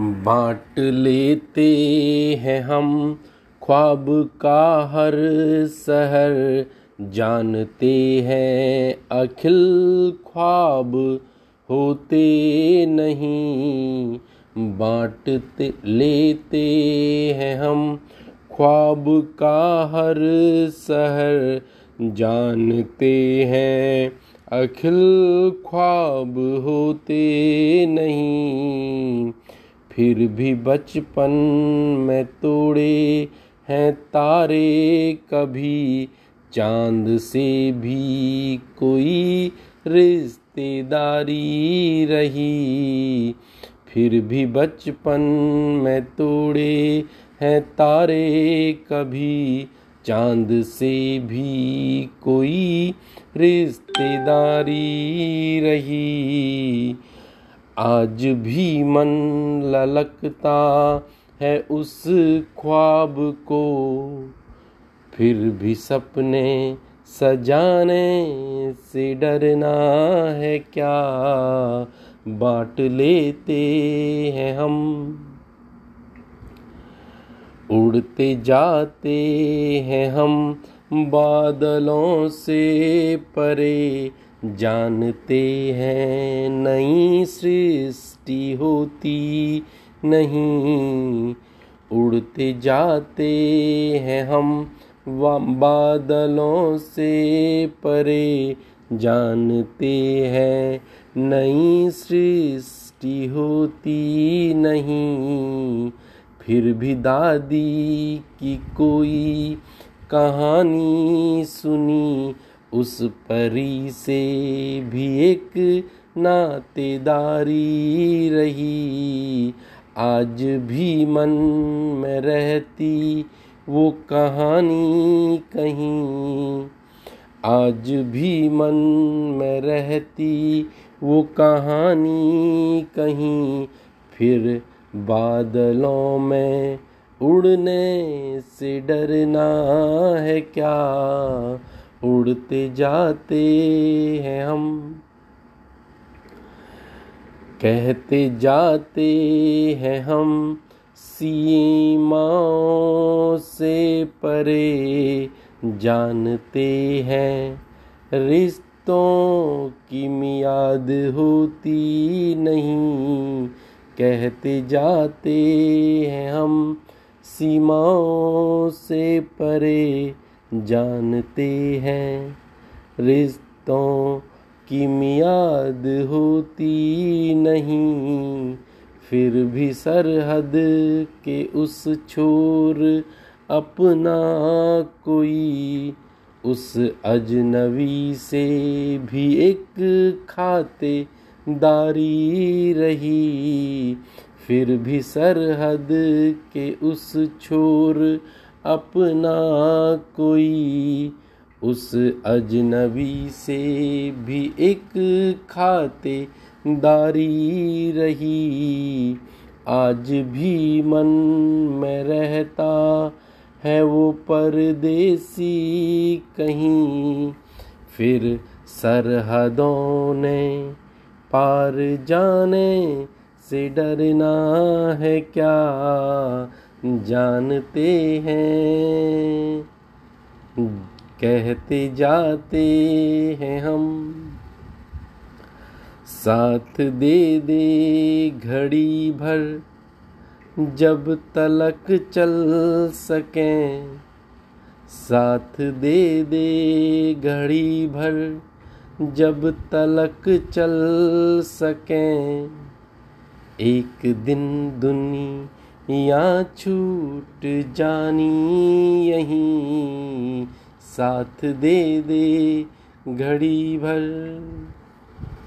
बांट लेते हैं हम, ख्वाब का हर सहर जानते हैं। अखिल ख्वाब होते नहीं, बांटते लेते हैं हम, ख्वाब का हर सहर जानते हैं। अखिल ख्वाब होते नहीं फिर भी बचपन में तोड़े हैं तारे, कभी चाँद से भी कोई रिश्तेदारी रही। फिर भी बचपन में तोड़े हैं तारे, कभी चाँद से भी कोई रिश्तेदारी रही। आज भी मन ललकता है उस ख्वाब को। फिर भी सपने सजाने से डरना है क्या? बांट लेते हैं हम। उड़ते जाते हैं हम। बादलों से परे जानते हैं, नई सृष्टि होती नहीं। उड़ते जाते हैं हम बादलों से परे। जानते हैं, नई सृष्टि होती नहीं। फिर भी दादी की कोई कहानी सुनी उस परी से भी एक नातेदारी रही। आज भी मन में रहती वो कहानी कहीं। आज भी मन में रहती वो कहानी कहीं। फिर बादलों में उड़ने से डरना है क्या? उड़ते जाते हैं हम। कहते जाते हैं हम सीमाओं से परे, जानते हैं रिश्तों की मियाद होती नहीं। कहते जाते हैं हम सीमाओं से परे जानते हैं। रिश्तों की मियाद होती नहीं, फिर भी सरहद के उस छोर अपना कोई, उस अजनबी से भी एक खाते दारी रही। फिर भी सरहद के उस छोर अपना कोई। उस अजनबी से भी एक खाते दारी रही। आज भी मन में रहता है वो परदेसी कहीं। फिर सरहदों ने पार जाने से डरना है क्या? जानते हैं, कहते जाते हैं हम। साथ दे दे घड़ी भर, जब तलक चल सकें। साथ दे दे घड़ी भर, जब तलक चल सकें। एक दिन दुनिया या छूट जानी यहीं साथ दे दे घड़ी भर।